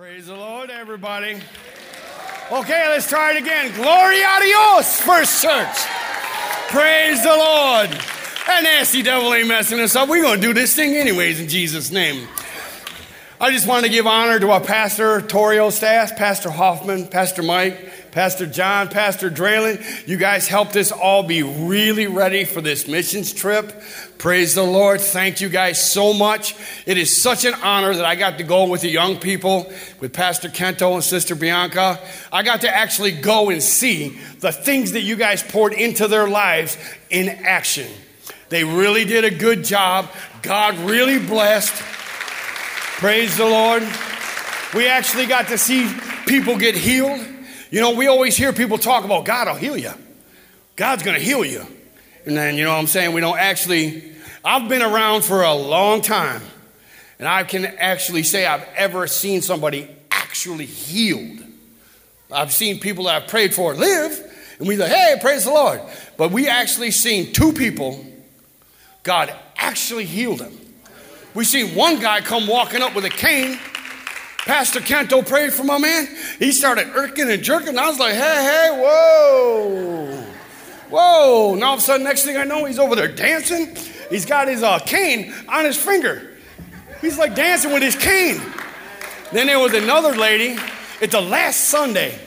Praise the Lord, everybody. Okay, let's try it again. Gloria a Dios, First Church. Praise the Lord. That nasty devil ain't messing us up. We're going to do this thing anyways in Jesus' name. I just want to give honor to our pastor, Torio staff, Pastor Hoffman, Pastor Mike, Pastor John, Pastor Draylen. You guys helped us all be really ready for this missions trip. Praise the Lord. Thank you guys so much. It is such an honor that I got to go with the young people, with Pastor Kento and Sister Bianca. I got to actually go and see the things that you guys poured into their lives in action. They really did a good job. God really blessed. Praise the Lord. We actually got to see people get healed. You know, we always hear people talk about God will heal you. God's going to heal you. And then, you know what I'm saying? We don't actually, I've been around for a long time. And I can actually say I've ever seen somebody actually healed. I've seen people that I've prayed for live, and we like, hey, praise the Lord. But we actually seen two people, God actually healed them. We seen one guy come walking up with a cane. Pastor Kento prayed for my man. He started irking and jerking. I was like, hey, hey, whoa. Whoa. Now all of a sudden, next thing I know, he's over there dancing. He's got his uh, cane on his finger. He's like dancing with his cane. Then there was another lady. It's the last Sunday.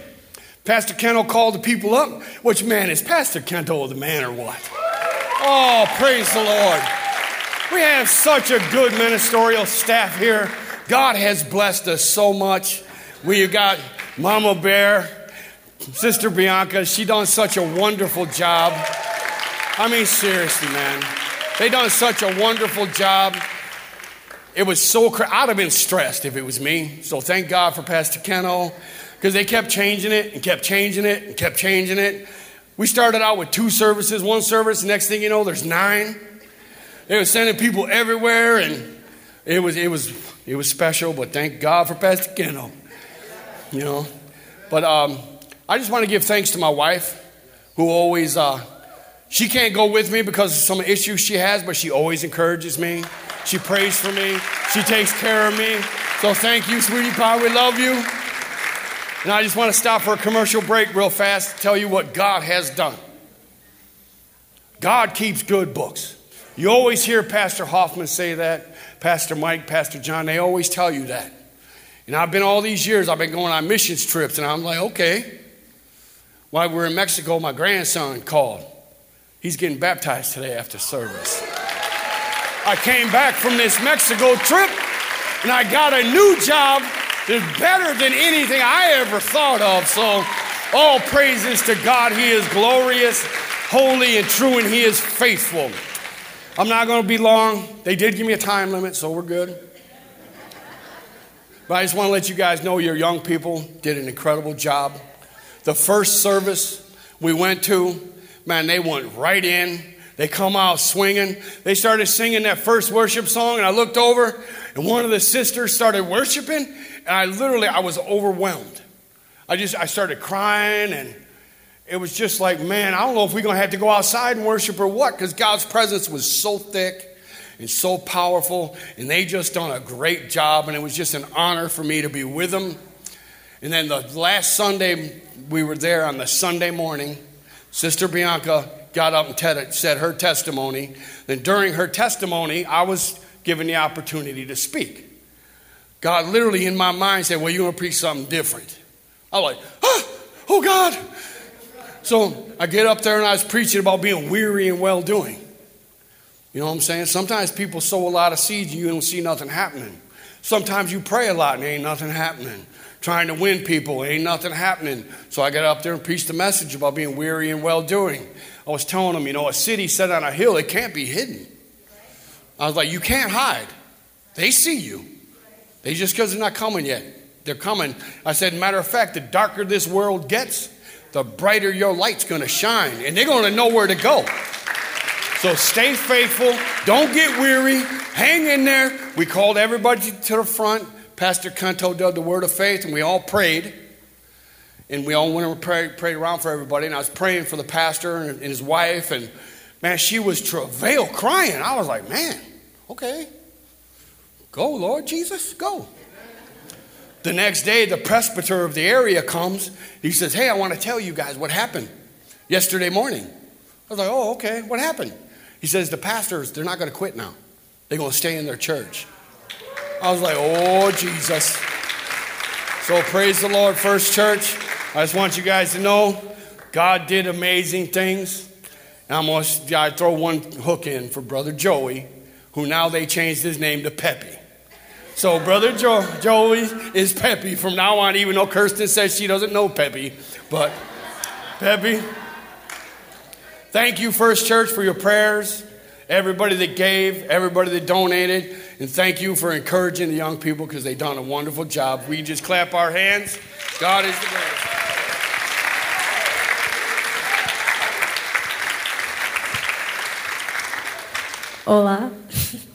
Pastor Kento called the people up. Which man is Pastor Kento the man or what? Oh, praise the Lord. We have such a good ministerial staff here. God has blessed us so much. We got Mama Bear, Sister Bianca. She done such a wonderful job. I mean, seriously, man. They done such a wonderful job. It was so, cra- I'd have been stressed if it was me. So thank God for Pastor Kento because they kept changing it and kept changing it and kept changing it. We started out with two services, one service. Next thing you know, there's nine. They were sending people everywhere, and it was it was it was special. But thank God for Pastor Kento, you know. But um, I just want to give thanks to my wife, who always uh, she can't go with me because of some issues she has, but she always encourages me. She prays for me. She takes care of me. So thank you, sweetie pie. We love you. And I just want to stop for a commercial break real fast to tell you what God has done. God keeps good books. You always hear Pastor Hoffman say that, Pastor Mike, Pastor John, they always tell you that. And I've been all these years, I've been going on missions trips, and I'm like, okay. While we were in Mexico, my grandson called. He's getting baptized today after service. I came back from this Mexico trip, and I got a new job that's better than anything I ever thought of. So, all praises to God. He is glorious, holy, and true, and He is faithful. I'm not going to be long. They did give me a time limit, so we're good. But I just want to let you guys know your young people did an incredible job. The first service we went to, man, they went right in. They come out swinging. They started singing that first worship song, and I looked over, and one of the sisters started worshiping, and I literally, I was overwhelmed. I just, I started crying, and it was just like, man, I don't know if we're going to have to go outside and worship or what, because God's presence was so thick and so powerful, and they just done a great job, and it was just an honor for me to be with them. And then the last Sunday we were there on the Sunday morning, Sister Bianca got up and te- said her testimony. Then during her testimony, I was given the opportunity to speak. God literally in my mind said, Well, you're going to preach something different. I was like, ah, Oh God. So I get up there and I was preaching about being weary and well doing. You know what I'm saying? Sometimes people sow a lot of seeds and you don't see nothing happening. Sometimes you pray a lot and ain't nothing happening. Trying to win people, ain't nothing happening. So I got up there and preached a message about being weary and well doing. I was telling them, you know, a city set on a hill, it can't be hidden. I was like, you can't hide. They see you. They just because they're not coming yet. They're coming. I said, matter of fact, the darker this world gets, the brighter your light's going to shine, and they're going to know where to go. So stay faithful. Don't get weary. Hang in there. We called everybody to the front. Pastor Kento did the word of faith, and we all prayed. And we all went and prayed, prayed around for everybody. And I was praying for the pastor and, and his wife. And man, she was travail crying. I was like, man, okay. Go, Lord Jesus, go. The next day, the presbyter of the area comes. He says, Hey, I want to tell you guys what happened yesterday morning. I was like, Oh, okay, what happened? He says, The pastors, they're not going to quit now, they're going to stay in their church. I was like, Oh, Jesus. So praise the Lord, First Church. I just want you guys to know God did amazing things. And I'm going to throw one hook in for Brother Joey, who now they changed his name to Peppy. So Brother jo- Joey is Peppy from now on, even though Kirsten says she doesn't know Peppy. But Peppy, thank you, First Church, for your prayers. Everybody that gave, everybody that donated, and thank you for encouraging the young people because they've done a wonderful job. We just clap our hands. God is the greatest. Hola.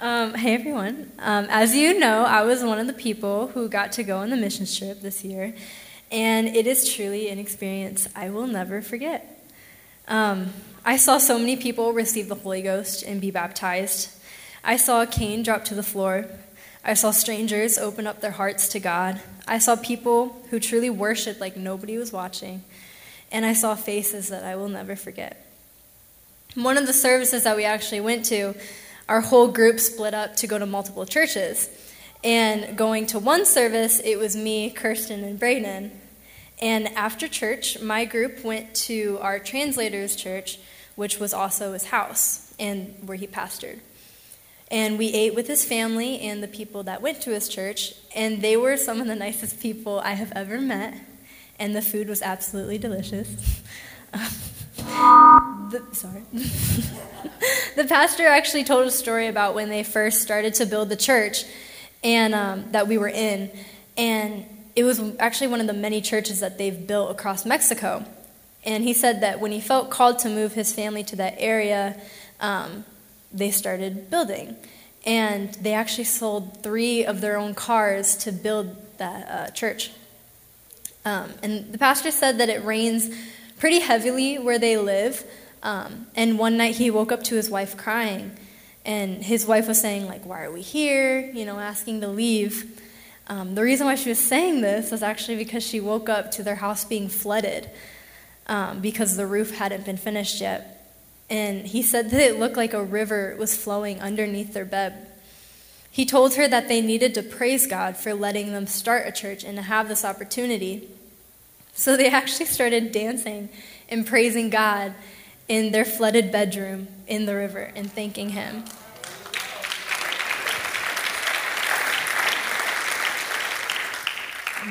um, hey everyone. Um, as you know, I was one of the people who got to go on the mission trip this year, and it is truly an experience I will never forget. Um, I saw so many people receive the Holy Ghost and be baptized. I saw a cane drop to the floor. I saw strangers open up their hearts to God. I saw people who truly worshiped like nobody was watching. And I saw faces that I will never forget. One of the services that we actually went to, our whole group split up to go to multiple churches. And going to one service, it was me, Kirsten, and Brayden. And after church, my group went to our translator's church, which was also his house and where he pastored. And we ate with his family and the people that went to his church, and they were some of the nicest people I have ever met, and the food was absolutely delicious. the, sorry. the pastor actually told a story about when they first started to build the church and um, that we were in. And it was actually one of the many churches that they've built across Mexico. And he said that when he felt called to move his family to that area, um, they started building. And they actually sold three of their own cars to build that uh, church. Um, and the pastor said that it rains pretty heavily where they live. Um, and one night he woke up to his wife crying. And his wife was saying, like, why are we here? You know, asking to leave. Um, the reason why she was saying this was actually because she woke up to their house being flooded um, because the roof hadn't been finished yet. And he said that it looked like a river was flowing underneath their bed. He told her that they needed to praise God for letting them start a church and to have this opportunity. So they actually started dancing and praising God in their flooded bedroom in the river and thanking Him.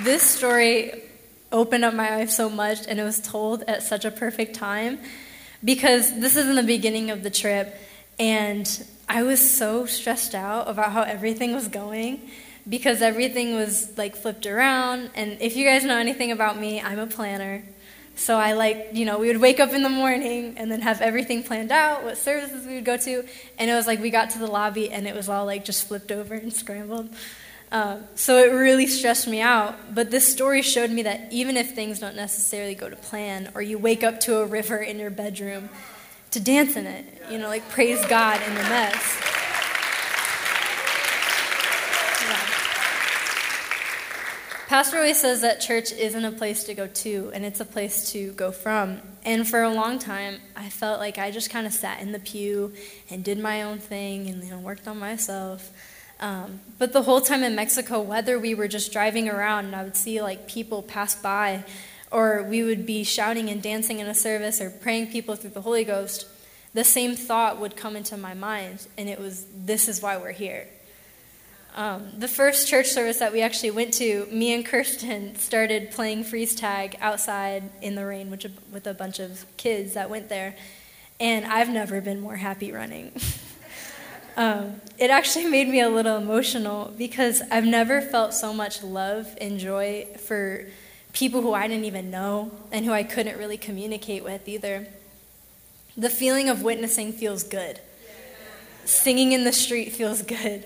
This story opened up my eyes so much, and it was told at such a perfect time because this is in the beginning of the trip, and I was so stressed out about how everything was going because everything was like flipped around. And if you guys know anything about me, I'm a planner. So I like, you know, we would wake up in the morning and then have everything planned out, what services we would go to. And it was like we got to the lobby and it was all like just flipped over and scrambled. Um, so it really stressed me out. But this story showed me that even if things don't necessarily go to plan, or you wake up to a river in your bedroom, to dance in it, you know, like praise God in the mess. Pastor always says that church isn't a place to go to, and it's a place to go from. And for a long time, I felt like I just kind of sat in the pew and did my own thing and you know worked on myself. Um, but the whole time in Mexico, whether we were just driving around and I would see like people pass by, or we would be shouting and dancing in a service or praying people through the Holy Ghost, the same thought would come into my mind, and it was, "This is why we're here." Um, the first church service that we actually went to, me and Kirsten started playing freeze tag outside in the rain which, with a bunch of kids that went there. And I've never been more happy running. um, it actually made me a little emotional because I've never felt so much love and joy for people who I didn't even know and who I couldn't really communicate with either. The feeling of witnessing feels good. Singing in the street feels good.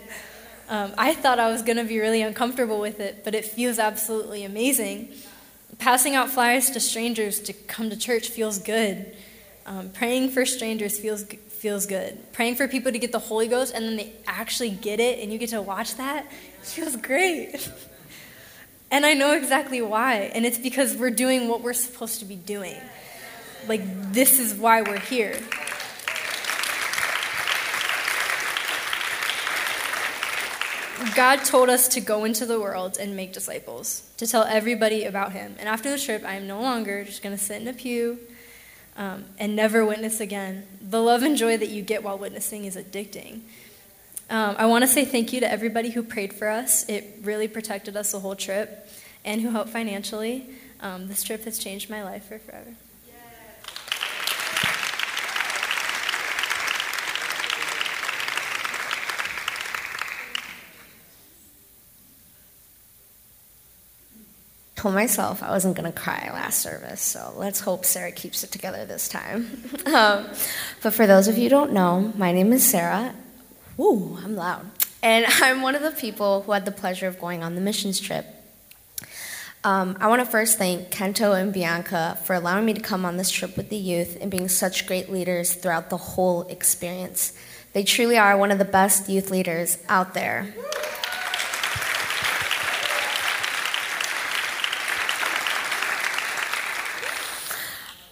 Um, I thought I was going to be really uncomfortable with it, but it feels absolutely amazing. Passing out flyers to strangers to come to church feels good. Um, praying for strangers feels feels good. Praying for people to get the Holy Ghost and then they actually get it and you get to watch that feels great. And I know exactly why. And it's because we're doing what we're supposed to be doing. Like, this is why we're here. God told us to go into the world and make disciples, to tell everybody about Him. And after the trip, I am no longer just going to sit in a pew um, and never witness again. The love and joy that you get while witnessing is addicting. Um, I want to say thank you to everybody who prayed for us. It really protected us the whole trip and who helped financially. Um, this trip has changed my life for forever. Told myself I wasn't going to cry last service, so let's hope Sarah keeps it together this time. um, but for those of you who don't know, my name is Sarah. Woo, I'm loud. And I'm one of the people who had the pleasure of going on the missions trip. Um, I want to first thank Kento and Bianca for allowing me to come on this trip with the youth and being such great leaders throughout the whole experience. They truly are one of the best youth leaders out there.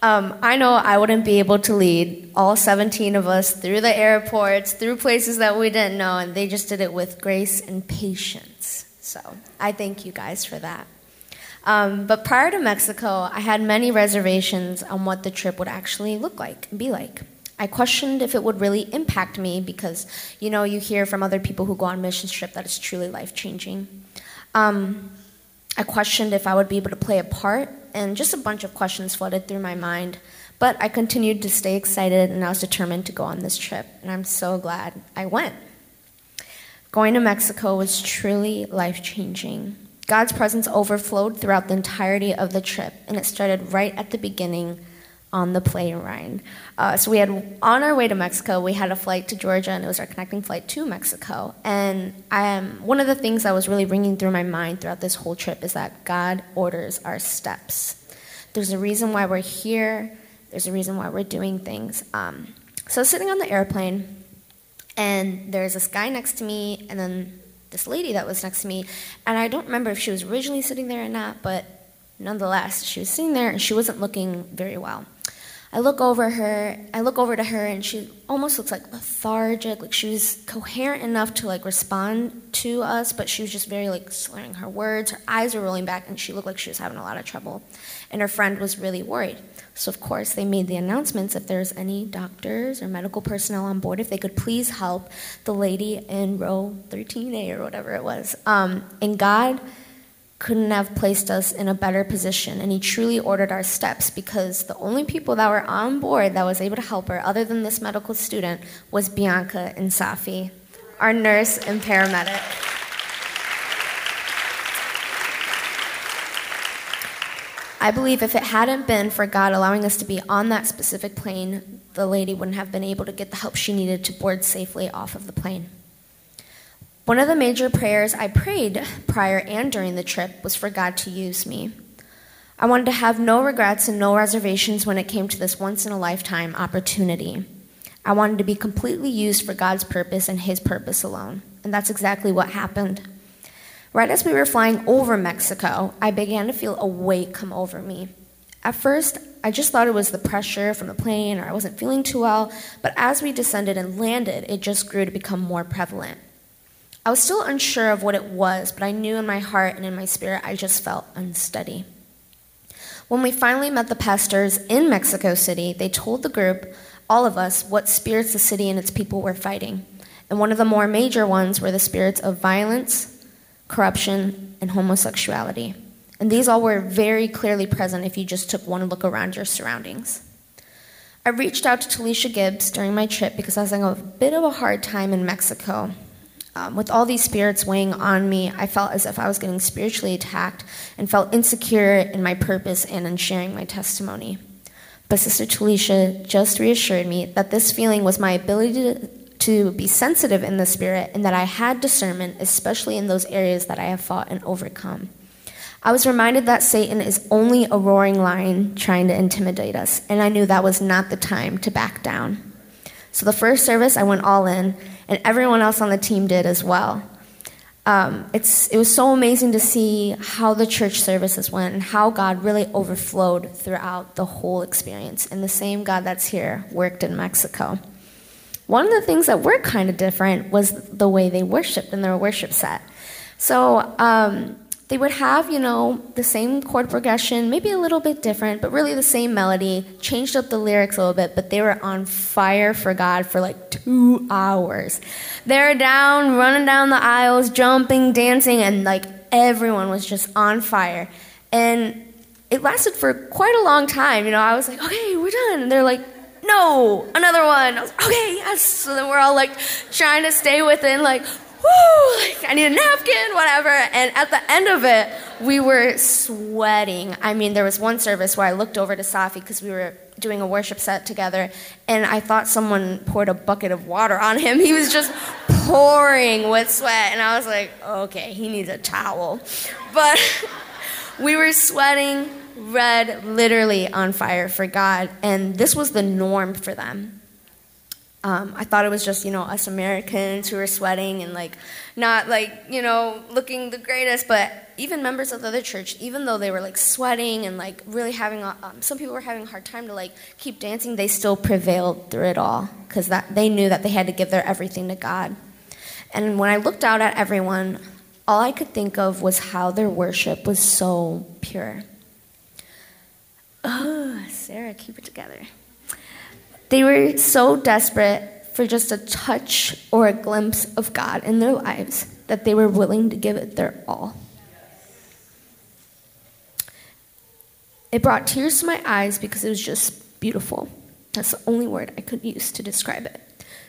Um, I know I wouldn't be able to lead all 17 of us through the airports, through places that we didn't know, and they just did it with grace and patience. So I thank you guys for that. Um, but prior to Mexico, I had many reservations on what the trip would actually look like and be like. I questioned if it would really impact me because, you know, you hear from other people who go on mission trip that it's truly life changing. Um, I questioned if I would be able to play a part and just a bunch of questions flooded through my mind. But I continued to stay excited, and I was determined to go on this trip, and I'm so glad I went. Going to Mexico was truly life changing. God's presence overflowed throughout the entirety of the trip, and it started right at the beginning on the plane ride. Uh, so we had on our way to Mexico, we had a flight to Georgia, and it was our connecting flight to Mexico. And I um, one of the things that was really ringing through my mind throughout this whole trip is that God orders our steps. There's a reason why we're here. There's a reason why we're doing things. Um, so sitting on the airplane, and there's this guy next to me, and then this lady that was next to me, and I don't remember if she was originally sitting there or not, but nonetheless, she was sitting there and she wasn't looking very well. I look over her, I look over to her, and she almost looks like lethargic. Like she was coherent enough to like respond to us, but she was just very like slurring her words. Her eyes were rolling back, and she looked like she was having a lot of trouble. And her friend was really worried. So of course they made the announcements if there's any doctors or medical personnel on board, if they could please help the lady in row 13A or whatever it was. Um, and God couldn't have placed us in a better position. And he truly ordered our steps because the only people that were on board that was able to help her, other than this medical student, was Bianca and Safi, our nurse and paramedic. I believe if it hadn't been for God allowing us to be on that specific plane, the lady wouldn't have been able to get the help she needed to board safely off of the plane. One of the major prayers I prayed prior and during the trip was for God to use me. I wanted to have no regrets and no reservations when it came to this once in a lifetime opportunity. I wanted to be completely used for God's purpose and His purpose alone. And that's exactly what happened. Right as we were flying over Mexico, I began to feel a weight come over me. At first, I just thought it was the pressure from the plane or I wasn't feeling too well, but as we descended and landed, it just grew to become more prevalent. I was still unsure of what it was, but I knew in my heart and in my spirit I just felt unsteady. When we finally met the pastors in Mexico City, they told the group, all of us, what spirits the city and its people were fighting. And one of the more major ones were the spirits of violence, corruption, and homosexuality. And these all were very clearly present if you just took one look around your surroundings. I reached out to Talisha Gibbs during my trip because I was having a bit of a hard time in Mexico. Um, with all these spirits weighing on me, I felt as if I was getting spiritually attacked and felt insecure in my purpose and in sharing my testimony. But Sister Talisha just reassured me that this feeling was my ability to, to be sensitive in the spirit and that I had discernment, especially in those areas that I have fought and overcome. I was reminded that Satan is only a roaring lion trying to intimidate us, and I knew that was not the time to back down. So the first service, I went all in, and everyone else on the team did as well. um, it's, it was so amazing to see how the church services went and how God really overflowed throughout the whole experience. And the same God that's here worked in Mexico. One of the things that were kind of different was the way they worshiped in their worship set. So um, they would have, you know, the same chord progression, maybe a little bit different, but really the same melody, changed up the lyrics a little bit, but they were on fire for God for like two hours. They were down, running down the aisles, jumping, dancing, and like everyone was just on fire. And it lasted for quite a long time. You know, I was like, okay, we're done. And they're like, no, another one. I was like, okay, yes. So then we're all like trying to stay within like whoo, I need a napkin, whatever. And at the end of it, we were sweating. I mean, there was one service where I looked over to Safi because we were doing a worship set together, and I thought someone poured a bucket of water on him. He was just pouring with sweat, and I was like, okay, he needs a towel. But we were sweating, red, literally on fire for God, and this was the norm for them. Um, I thought it was just, you know, us Americans who were sweating and like not like, you know, looking the greatest, but even members of the other church, even though they were like sweating and like really having, a, um, some people were having a hard time to like keep dancing, they still prevailed through it all because that they knew that they had to give their everything to God. And when I looked out at everyone, all I could think of was how their worship was so pure. Oh, Sarah, keep it together. They were so desperate for just a touch or a glimpse of God in their lives that they were willing to give it their all. It brought tears to my eyes because it was just beautiful. That's the only word I could use to describe it.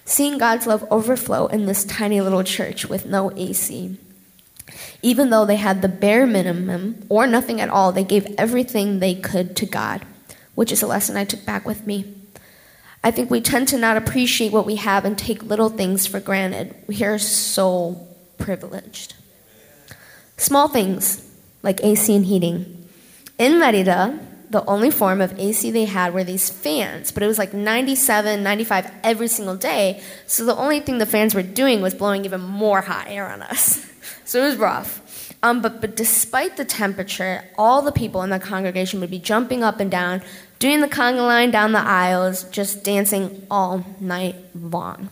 Seeing God's love overflow in this tiny little church with no AC. Even though they had the bare minimum or nothing at all, they gave everything they could to God, which is a lesson I took back with me. I think we tend to not appreciate what we have and take little things for granted. We are so privileged. Small things like AC and heating. In Merida, the only form of AC they had were these fans, but it was like 97, 95 every single day. So the only thing the fans were doing was blowing even more hot air on us. so it was rough. Um, but, but despite the temperature, all the people in the congregation would be jumping up and down, doing the conga line down the aisles, just dancing all night long.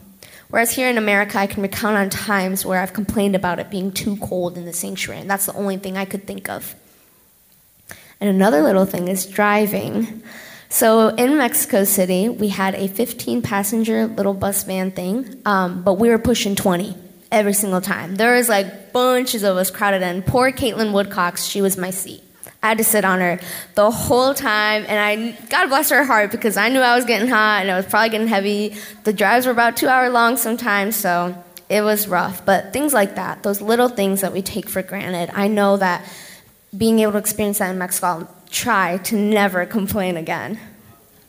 Whereas here in America, I can recount on times where I've complained about it being too cold in the sanctuary, and that's the only thing I could think of. And another little thing is driving. So in Mexico City, we had a 15 passenger little bus van thing, um, but we were pushing 20 every single time. There was like bunches of us crowded in. Poor Caitlin Woodcox, she was my seat. I had to sit on her the whole time, and I, God bless her heart, because I knew I was getting hot and I was probably getting heavy. The drives were about two hour long sometimes, so it was rough. But things like that, those little things that we take for granted, I know that being able to experience that in Mexico, I'll try to never complain again.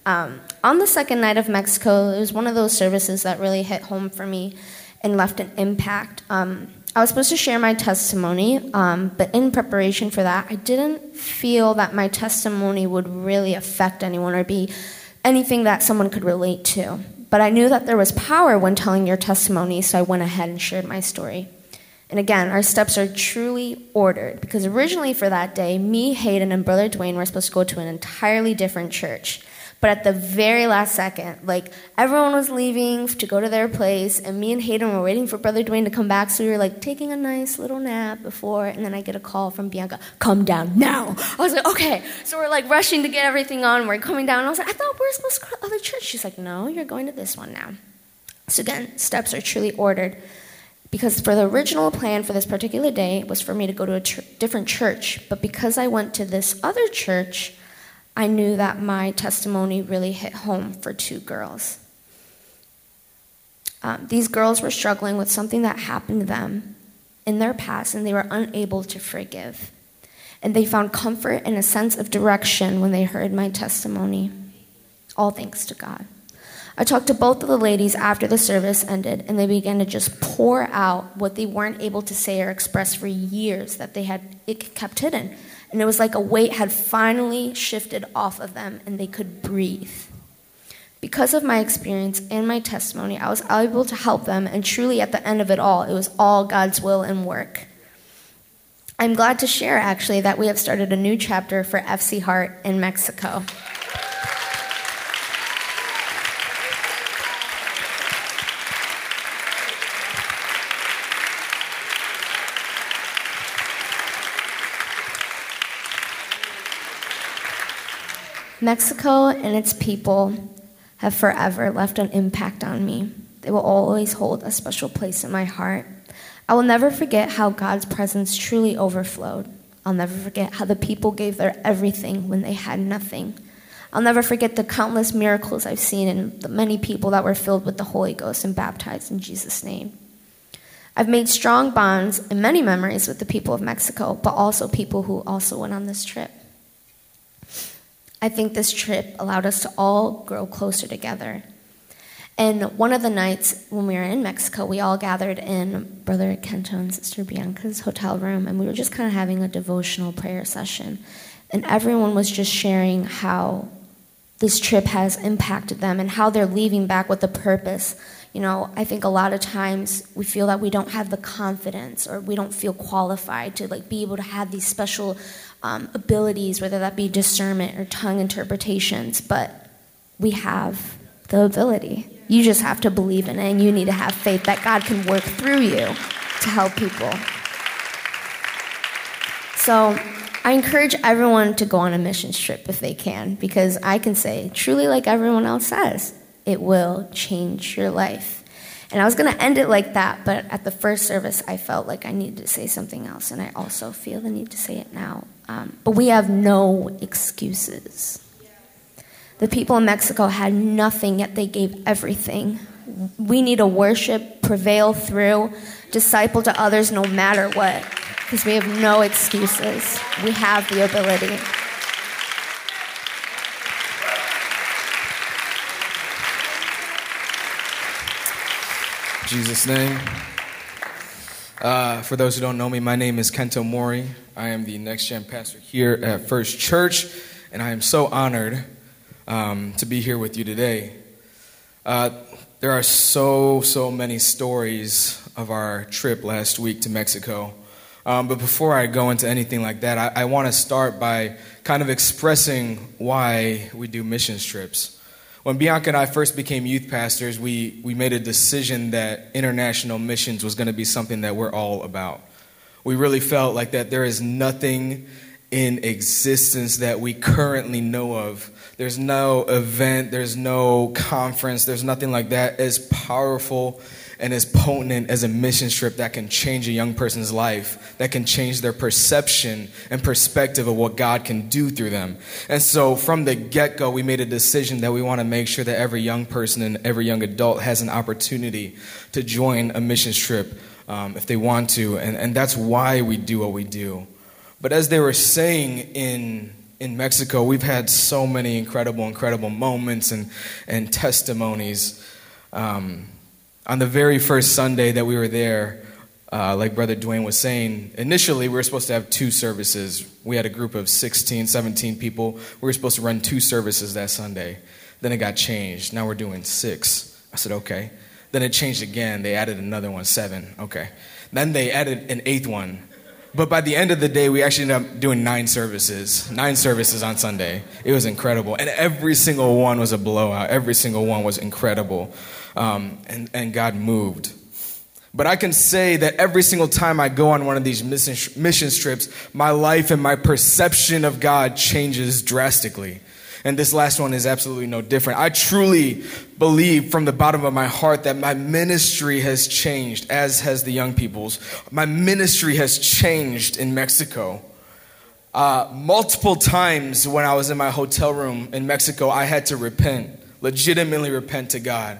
Um, on the second night of Mexico, it was one of those services that really hit home for me and left an impact. Um, I was supposed to share my testimony, um, but in preparation for that, I didn't feel that my testimony would really affect anyone or be anything that someone could relate to. But I knew that there was power when telling your testimony, so I went ahead and shared my story. And again, our steps are truly ordered because originally for that day, me, Hayden, and Brother Dwayne were supposed to go to an entirely different church. But at the very last second, like everyone was leaving to go to their place, and me and Hayden were waiting for Brother Dwayne to come back. So we were like taking a nice little nap before, and then I get a call from Bianca, "Come down now." I was like, "Okay." So we're like rushing to get everything on. We're coming down. I was like, "I thought we were supposed to go to other church." She's like, "No, you're going to this one now." So again, steps are truly ordered. Because for the original plan for this particular day was for me to go to a different church, but because I went to this other church, I knew that my testimony really hit home for two girls. Um, these girls were struggling with something that happened to them in their past, and they were unable to forgive. And they found comfort and a sense of direction when they heard my testimony. All thanks to God. I talked to both of the ladies after the service ended, and they began to just pour out what they weren't able to say or express for years that they had it kept hidden. And it was like a weight had finally shifted off of them and they could breathe. Because of my experience and my testimony, I was able to help them, and truly at the end of it all, it was all God's will and work. I'm glad to share actually that we have started a new chapter for FC Heart in Mexico. Mexico and its people have forever left an impact on me. They will always hold a special place in my heart. I will never forget how God's presence truly overflowed. I'll never forget how the people gave their everything when they had nothing. I'll never forget the countless miracles I've seen and the many people that were filled with the Holy Ghost and baptized in Jesus' name. I've made strong bonds and many memories with the people of Mexico, but also people who also went on this trip. I think this trip allowed us to all grow closer together. And one of the nights when we were in Mexico, we all gathered in Brother Kento and Sister Bianca's hotel room, and we were just kind of having a devotional prayer session. And everyone was just sharing how this trip has impacted them and how they're leaving back with a purpose. You know, I think a lot of times we feel that we don't have the confidence or we don't feel qualified to like be able to have these special um, abilities, whether that be discernment or tongue interpretations, but we have the ability. You just have to believe in it, and you need to have faith that God can work through you to help people. So, I encourage everyone to go on a mission trip if they can, because I can say, truly, like everyone else says, it will change your life. And I was going to end it like that, but at the first service, I felt like I needed to say something else, and I also feel the need to say it now. Um, but we have no excuses. The people in Mexico had nothing, yet they gave everything. We need to worship, prevail through, disciple to others no matter what, because we have no excuses. We have the ability. Jesus' name. Uh, for those who don't know me, my name is Kento Mori. I am the next gen pastor here at First Church, and I am so honored um, to be here with you today. Uh, there are so, so many stories of our trip last week to Mexico. Um, but before I go into anything like that, I, I want to start by kind of expressing why we do missions trips. When Bianca and I first became youth pastors, we, we made a decision that international missions was going to be something that we're all about. We really felt like that there is nothing in existence that we currently know of there's no event, there's no conference, there's nothing like that as powerful and as potent as a mission trip that can change a young person's life, that can change their perception and perspective of what God can do through them. And so from the get go, we made a decision that we want to make sure that every young person and every young adult has an opportunity to join a mission trip um, if they want to. And, and that's why we do what we do. But as they were saying in in Mexico, we've had so many incredible, incredible moments and, and testimonies. Um, on the very first Sunday that we were there, uh, like Brother Dwayne was saying, initially we were supposed to have two services. We had a group of 16, 17 people. We were supposed to run two services that Sunday. Then it got changed. Now we're doing six. I said, okay. Then it changed again. They added another one, seven. Okay. Then they added an eighth one. But by the end of the day, we actually ended up doing nine services, nine services on Sunday. It was incredible. And every single one was a blowout. Every single one was incredible. Um, and, and God moved. But I can say that every single time I go on one of these mission, mission trips, my life and my perception of God changes drastically. And this last one is absolutely no different. I truly believe from the bottom of my heart that my ministry has changed, as has the young people's. My ministry has changed in Mexico. Uh, multiple times when I was in my hotel room in Mexico, I had to repent, legitimately repent to God.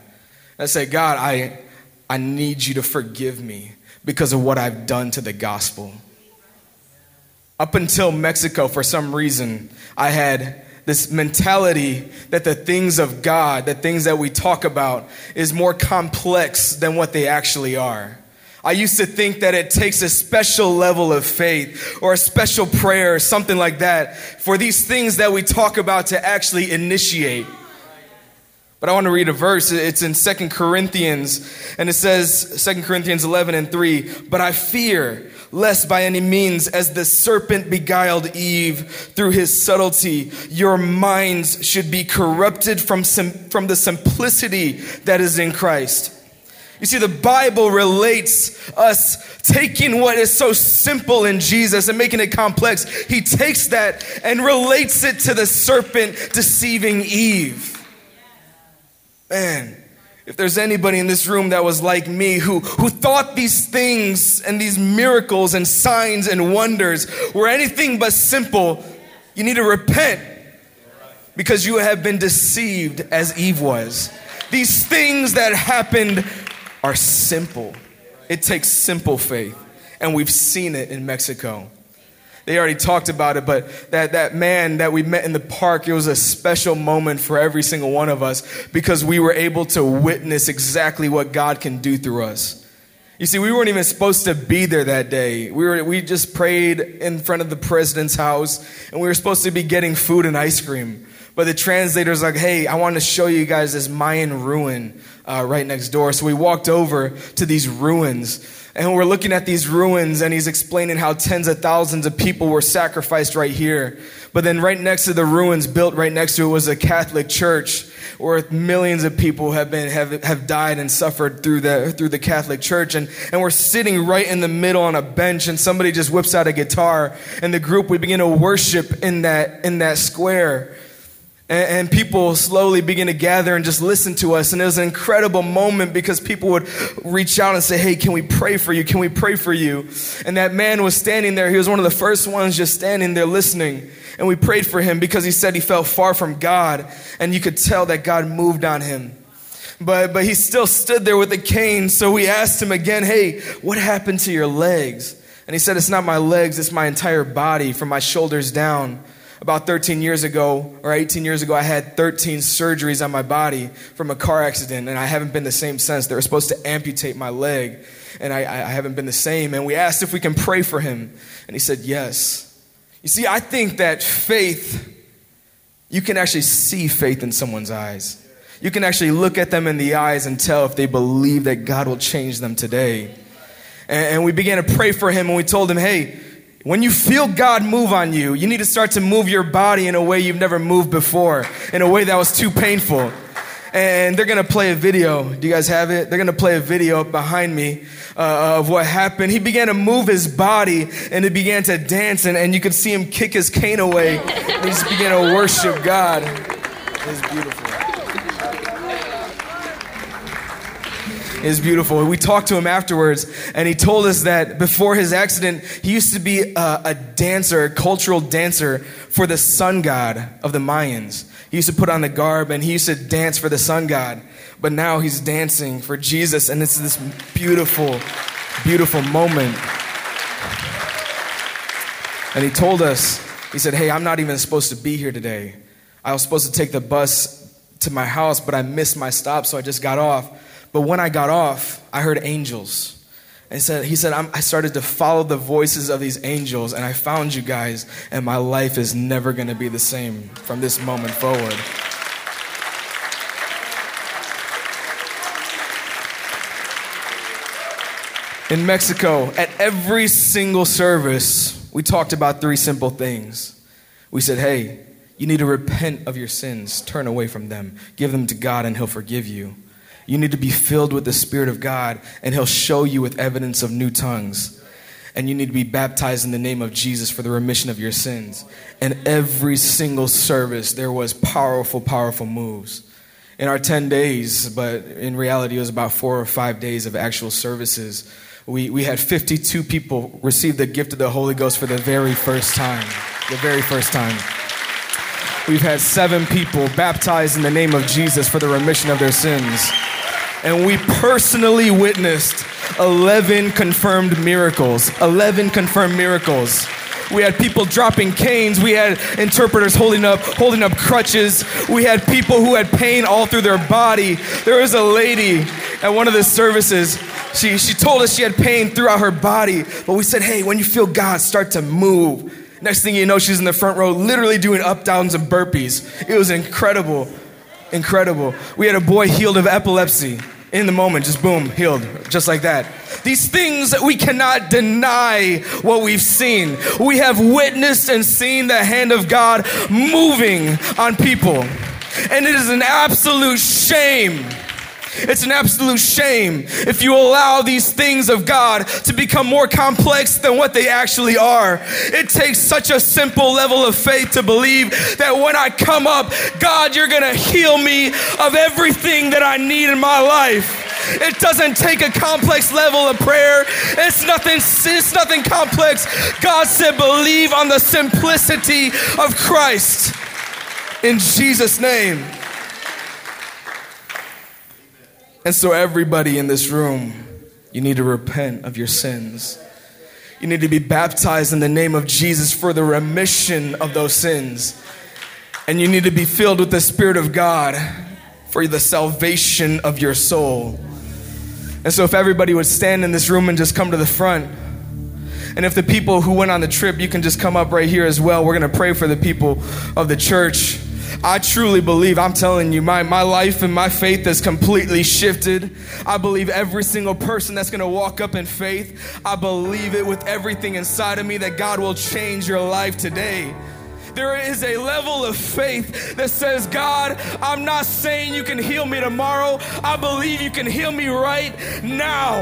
I say, God, I, I need you to forgive me because of what I've done to the gospel. Up until Mexico, for some reason, I had this mentality that the things of God, the things that we talk about, is more complex than what they actually are. I used to think that it takes a special level of faith or a special prayer or something like that for these things that we talk about to actually initiate. But I want to read a verse. It's in Second Corinthians, and it says, Second Corinthians 11 and 3, But I fear lest by any means, as the serpent beguiled Eve through his subtlety, your minds should be corrupted from, sim- from the simplicity that is in Christ. You see, the Bible relates us taking what is so simple in Jesus and making it complex. He takes that and relates it to the serpent deceiving Eve. Man, if there's anybody in this room that was like me who, who thought these things and these miracles and signs and wonders were anything but simple, you need to repent because you have been deceived as Eve was. These things that happened are simple. It takes simple faith, and we've seen it in Mexico. They already talked about it, but that, that man that we met in the park, it was a special moment for every single one of us because we were able to witness exactly what God can do through us. You see, we weren't even supposed to be there that day. We, were, we just prayed in front of the president's house, and we were supposed to be getting food and ice cream. But the translator's like, hey, I want to show you guys this Mayan ruin uh, right next door. So we walked over to these ruins. And we're looking at these ruins, and he's explaining how tens of thousands of people were sacrificed right here. But then, right next to the ruins, built right next to it, was a Catholic church where millions of people have, been, have, have died and suffered through the, through the Catholic church. And, and we're sitting right in the middle on a bench, and somebody just whips out a guitar. And the group, we begin to worship in that, in that square and, people slowly begin to gather and just listen to us. And it was an incredible moment because people would reach out and say, Hey, can we pray for you? Can we pray for you? And that man was standing there. He was one of the first ones just standing there listening. And we prayed for him because he said he felt far from God. And you could tell that God moved on him. But, but he still stood there with a cane. So we asked him again, Hey, what happened to your legs? And he said, It's not my legs, it's my entire body from my shoulders down about 13 years ago or 18 years ago, I had 13 surgeries on my body from a car accident, and I haven't been the same since. They were supposed to amputate my leg, and I, I haven't been the same. And we asked if we can pray for him, and he said yes. You see, I think that faith, you can actually see faith in someone's eyes. You can actually look at them in the eyes and tell if they believe that God will change them today. And, and we began to pray for him, and we told him, hey, when you feel God move on you, you need to start to move your body in a way you've never moved before, in a way that was too painful. And they're gonna play a video. Do you guys have it? They're gonna play a video behind me uh, of what happened. He began to move his body and he began to dance, and, and you could see him kick his cane away. And he just began to worship God. It was beautiful. Is beautiful. We talked to him afterwards, and he told us that before his accident, he used to be a, a, dancer, a cultural dancer for the sun god of the Mayans. He used to put on the garb and he used to dance for the sun god. But now he's dancing for Jesus, and it's this beautiful, beautiful moment. And he told us, he said, Hey, I'm not even supposed to be here today. I was supposed to take the bus to my house, but I missed my stop, so I just got off. But when I got off, I heard angels. And said, he said, i started to follow the voices of these angels, and I found you guys, and my life is never going to be the same from this moment forward. In Mexico, at every single service, we talked about three simple things. We said, hey, you need to repent of your sins, turn away from them, give them to God, and He'll forgive you. You need to be filled with the Spirit of God, and He'll show you with evidence of new tongues. And you need to be baptized in the name of Jesus for the remission of your sins. And every single service, there was powerful, powerful moves. In our 10 days, but in reality, it was about four or five days of actual services. We, we had 52 people receive the gift of the Holy Ghost for the very first time. The very first time. We've had seven people baptized in the name of Jesus for the remission of their sins and we personally witnessed 11 confirmed miracles. 11 confirmed miracles. We had people dropping canes. We had interpreters holding up, holding up crutches. We had people who had pain all through their body. There was a lady at one of the services. She, she told us she had pain throughout her body, but we said, hey, when you feel God start to move, next thing you know, she's in the front row, literally doing up, downs, and burpees. It was incredible. Incredible. We had a boy healed of epilepsy. in the moment, just boom, healed, just like that. These things that we cannot deny what we've seen. We have witnessed and seen the hand of God moving on people. And it is an absolute shame it's an absolute shame if you allow these things of God to become more complex than what they actually are. It takes such a simple level of faith to believe that when I come up, God, you're going to heal me of everything that I need in my life. It doesn't take a complex level of prayer. It's nothing, it's nothing complex. God said, believe on the simplicity of Christ. In Jesus' name. And so, everybody in this room, you need to repent of your sins. You need to be baptized in the name of Jesus for the remission of those sins. And you need to be filled with the Spirit of God for the salvation of your soul. And so, if everybody would stand in this room and just come to the front, and if the people who went on the trip, you can just come up right here as well. We're going to pray for the people of the church. I truly believe, I'm telling you, my, my life and my faith has completely shifted. I believe every single person that's gonna walk up in faith, I believe it with everything inside of me that God will change your life today. There is a level of faith that says, God, I'm not saying you can heal me tomorrow. I believe you can heal me right now.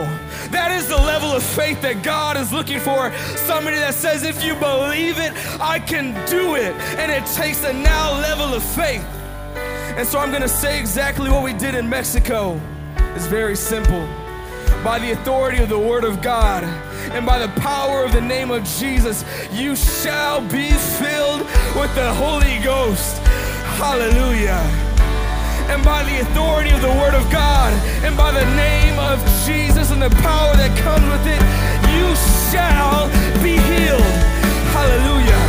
That is the level of faith that God is looking for. Somebody that says, if you believe it, I can do it. And it takes a now level of faith. And so I'm going to say exactly what we did in Mexico. It's very simple by the authority of the Word of God and by the power of the name of Jesus, you shall be filled with the Holy Ghost. Hallelujah. And by the authority of the Word of God, and by the name of Jesus and the power that comes with it, you shall be healed. Hallelujah.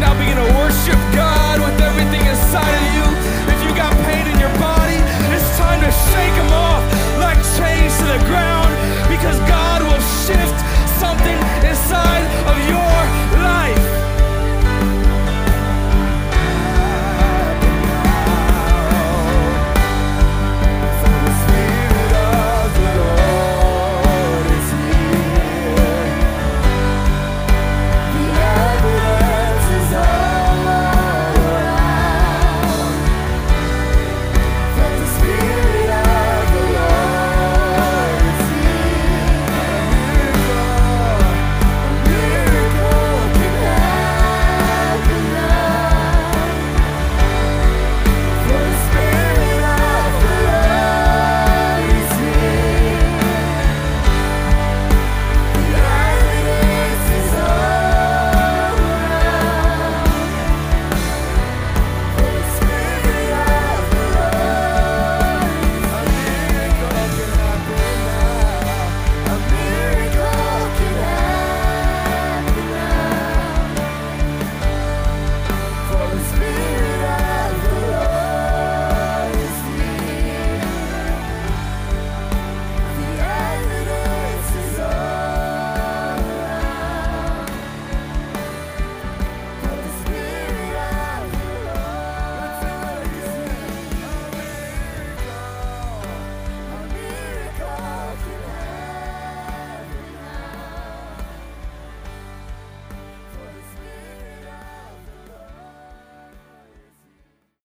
Now begin to worship God with everything inside of you. If you got pain in your body, it's time to shake them off like chains to the ground because God will shift something inside of your